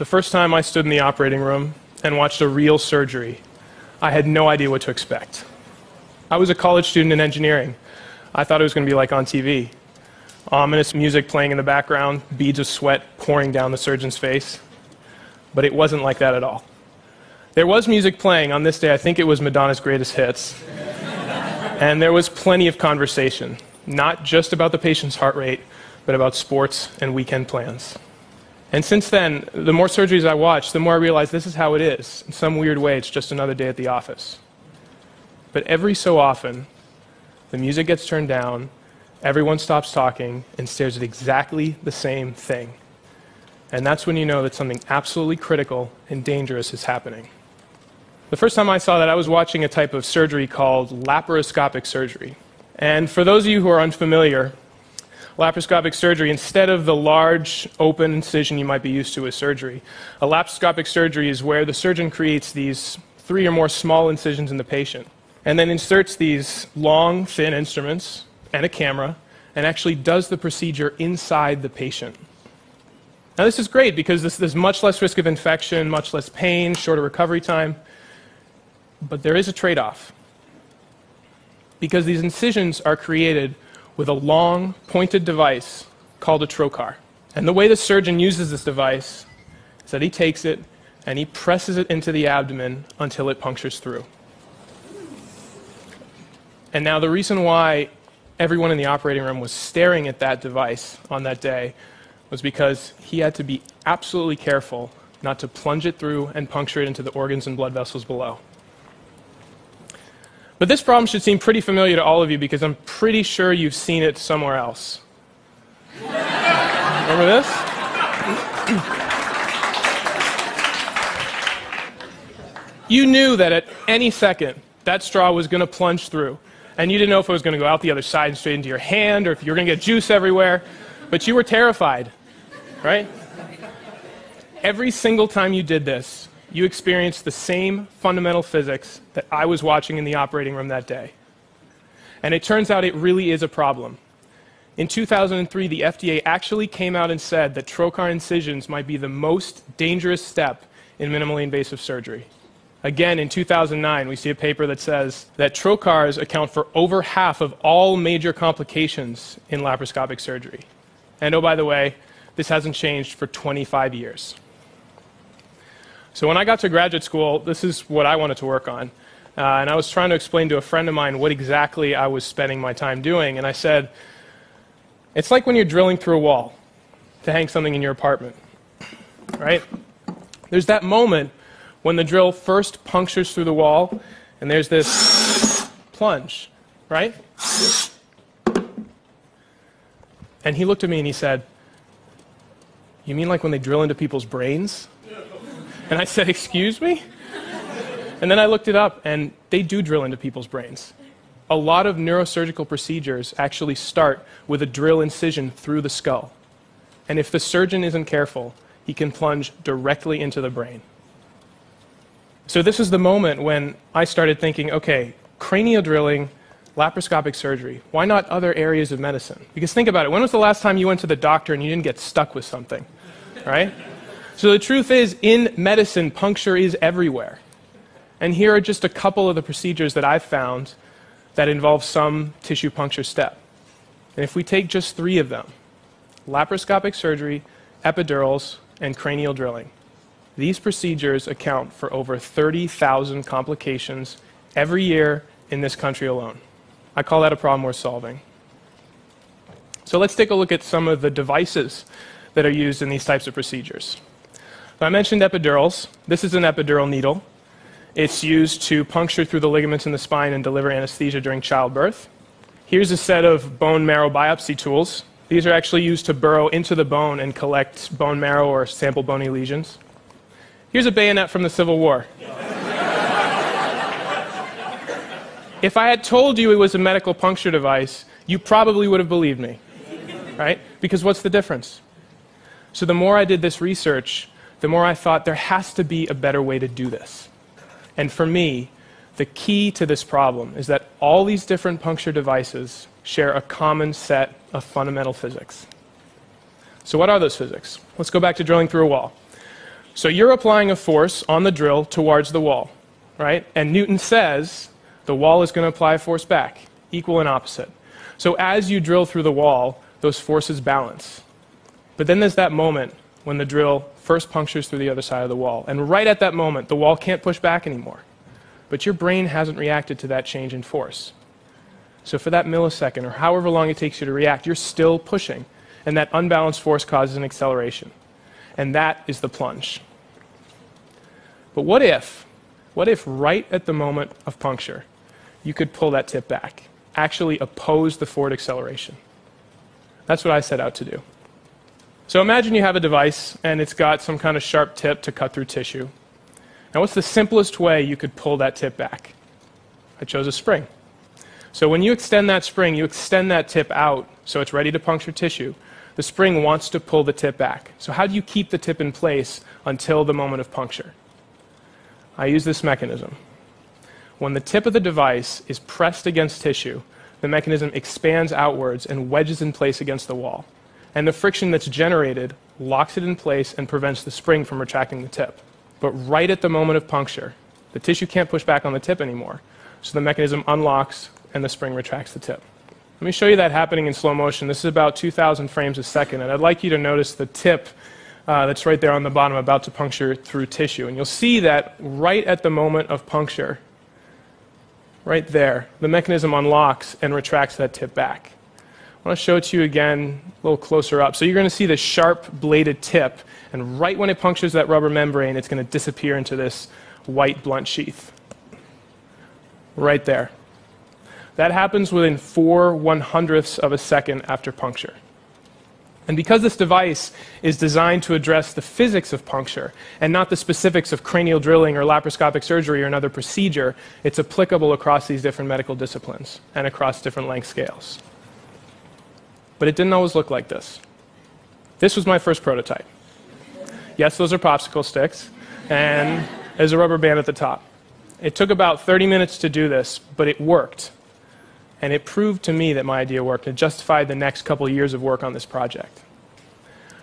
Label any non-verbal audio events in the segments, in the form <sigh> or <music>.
The first time I stood in the operating room and watched a real surgery, I had no idea what to expect. I was a college student in engineering. I thought it was going to be like on TV ominous music playing in the background, beads of sweat pouring down the surgeon's face. But it wasn't like that at all. There was music playing on this day, I think it was Madonna's greatest hits. <laughs> and there was plenty of conversation, not just about the patient's heart rate, but about sports and weekend plans. And since then, the more surgeries I watch, the more I realize this is how it is. In some weird way, it's just another day at the office. But every so often, the music gets turned down, everyone stops talking and stares at exactly the same thing. And that's when you know that something absolutely critical and dangerous is happening. The first time I saw that, I was watching a type of surgery called laparoscopic surgery. And for those of you who are unfamiliar, laparoscopic surgery, instead of the large open incision you might be used to with surgery, a laparoscopic surgery is where the surgeon creates these three or more small incisions in the patient and then inserts these long, thin instruments and a camera and actually does the procedure inside the patient. Now, this is great because this, there's much less risk of infection, much less pain, shorter recovery time. But there is a trade off. Because these incisions are created with a long, pointed device called a trocar. And the way the surgeon uses this device is that he takes it and he presses it into the abdomen until it punctures through. And now, the reason why everyone in the operating room was staring at that device on that day was because he had to be absolutely careful not to plunge it through and puncture it into the organs and blood vessels below. But this problem should seem pretty familiar to all of you because I'm pretty sure you've seen it somewhere else. Remember this? <clears throat> you knew that at any second that straw was going to plunge through and you didn't know if it was going to go out the other side and straight into your hand or if you were going to get juice everywhere, but you were terrified, right? Every single time you did this, you experienced the same fundamental physics that I was watching in the operating room that day. And it turns out it really is a problem. In 2003, the FDA actually came out and said that trocar incisions might be the most dangerous step in minimally invasive surgery. Again, in 2009, we see a paper that says that trocars account for over half of all major complications in laparoscopic surgery. And oh, by the way, this hasn't changed for 25 years. So when I got to graduate school, this is what I wanted to work on. Uh, and I was trying to explain to a friend of mine what exactly I was spending my time doing. And I said, it's like when you're drilling through a wall to hang something in your apartment, right? There's that moment when the drill first punctures through the wall, and there's this plunge, right? And he looked at me and he said, You mean like when they drill into people's brains? And I said, Excuse me? And then I looked it up, and they do drill into people's brains. A lot of neurosurgical procedures actually start with a drill incision through the skull. And if the surgeon isn't careful, he can plunge directly into the brain. So this was the moment when I started thinking, okay, cranial drilling, laparoscopic surgery. Why not other areas of medicine? Because think about it. When was the last time you went to the doctor and you didn't get stuck with something? Right? So the truth is, in medicine, puncture is everywhere. And here are just a couple of the procedures that I've found that involve some tissue puncture step. And if we take just three of them laparoscopic surgery, epidurals, and cranial drilling these procedures account for over 30,000 complications every year in this country alone. I call that a problem worth solving. So let's take a look at some of the devices that are used in these types of procedures. I mentioned epidurals. This is an epidural needle. It's used to puncture through the ligaments in the spine and deliver anesthesia during childbirth. Here's a set of bone marrow biopsy tools. These are actually used to burrow into the bone and collect bone marrow or sample bony lesions. Here's a bayonet from the Civil War. <laughs> if I had told you it was a medical puncture device, you probably would have believed me. Right? Because what's the difference? So the more I did this research, the more I thought there has to be a better way to do this. And for me, the key to this problem is that all these different puncture devices share a common set of fundamental physics. So, what are those physics? Let's go back to drilling through a wall. So you're applying a force on the drill towards the wall, right? And Newton says the wall is going to apply a force back, equal and opposite. So as you drill through the wall, those forces balance. But then there's that moment when the drill first punctures through the other side of the wall. And right at that moment, the wall can't push back anymore. But your brain hasn't reacted to that change in force. So for that millisecond, or however long it takes you to react, you're still pushing. And that unbalanced force causes an acceleration. And that is the plunge. But what if, what if right at the moment of puncture, you could pull that tip back, actually oppose the forward acceleration? That's what I set out to do. So imagine you have a device and it's got some kind of sharp tip to cut through tissue. Now, what's the simplest way you could pull that tip back? I chose a spring. So when you extend that spring, you extend that tip out so it's ready to puncture tissue. The spring wants to pull the tip back. So how do you keep the tip in place until the moment of puncture? I use this mechanism. When the tip of the device is pressed against tissue, the mechanism expands outwards and wedges in place against the wall and the friction that's generated locks it in place and prevents the spring from retracting the tip. But right at the moment of puncture, the tissue can't push back on the tip anymore, so the mechanism unlocks and the spring retracts the tip. Let me show you that happening in slow motion. This is about 2,000 frames a second, and I'd like you to notice the tip uh, that's right there on the bottom about to puncture through tissue. And you'll see that right at the moment of puncture, right there, the mechanism unlocks and retracts that tip back. I want to show it to you again a little closer up. So you're going to see the sharp bladed tip, and right when it punctures that rubber membrane, it's going to disappear into this white blunt sheath. Right there. That happens within four one hundredths of a second after puncture. And because this device is designed to address the physics of puncture and not the specifics of cranial drilling or laparoscopic surgery or another procedure, it's applicable across these different medical disciplines and across different length scales. But it didn't always look like this. This was my first prototype. Yes, those are popsicle sticks, and there's a rubber band at the top. It took about 30 minutes to do this, but it worked. And it proved to me that my idea worked. It justified the next couple of years of work on this project.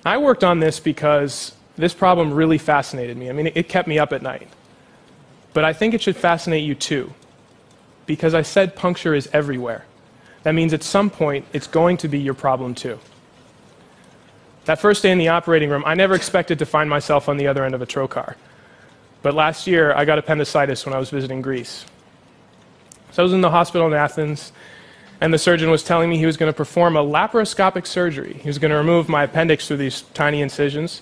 I worked on this because this problem really fascinated me. I mean, it kept me up at night. But I think it should fascinate you too, because I said puncture is everywhere that means at some point it's going to be your problem too. That first day in the operating room, I never expected to find myself on the other end of a trocar. But last year, I got appendicitis when I was visiting Greece. So I was in the hospital in Athens, and the surgeon was telling me he was going to perform a laparoscopic surgery. He was going to remove my appendix through these tiny incisions,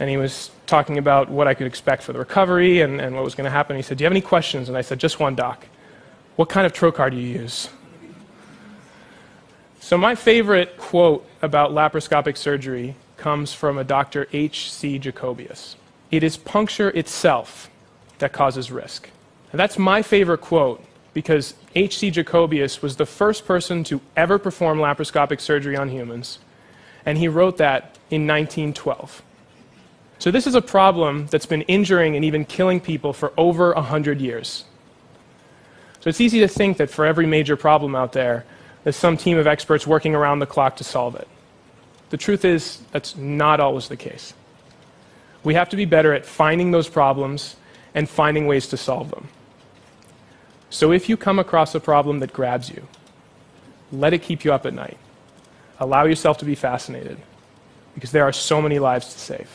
and he was talking about what I could expect for the recovery and, and what was going to happen. He said, Do you have any questions? And I said, Just one, doc. What kind of trocar do you use? So, my favorite quote about laparoscopic surgery comes from a Dr. H.C. Jacobaeus. It is puncture itself that causes risk. And that's my favorite quote because H.C. Jacobaeus was the first person to ever perform laparoscopic surgery on humans, and he wrote that in 1912. So, this is a problem that's been injuring and even killing people for over 100 years. So, it's easy to think that for every major problem out there, there's some team of experts working around the clock to solve it. The truth is, that's not always the case. We have to be better at finding those problems and finding ways to solve them. So if you come across a problem that grabs you, let it keep you up at night. Allow yourself to be fascinated, because there are so many lives to save.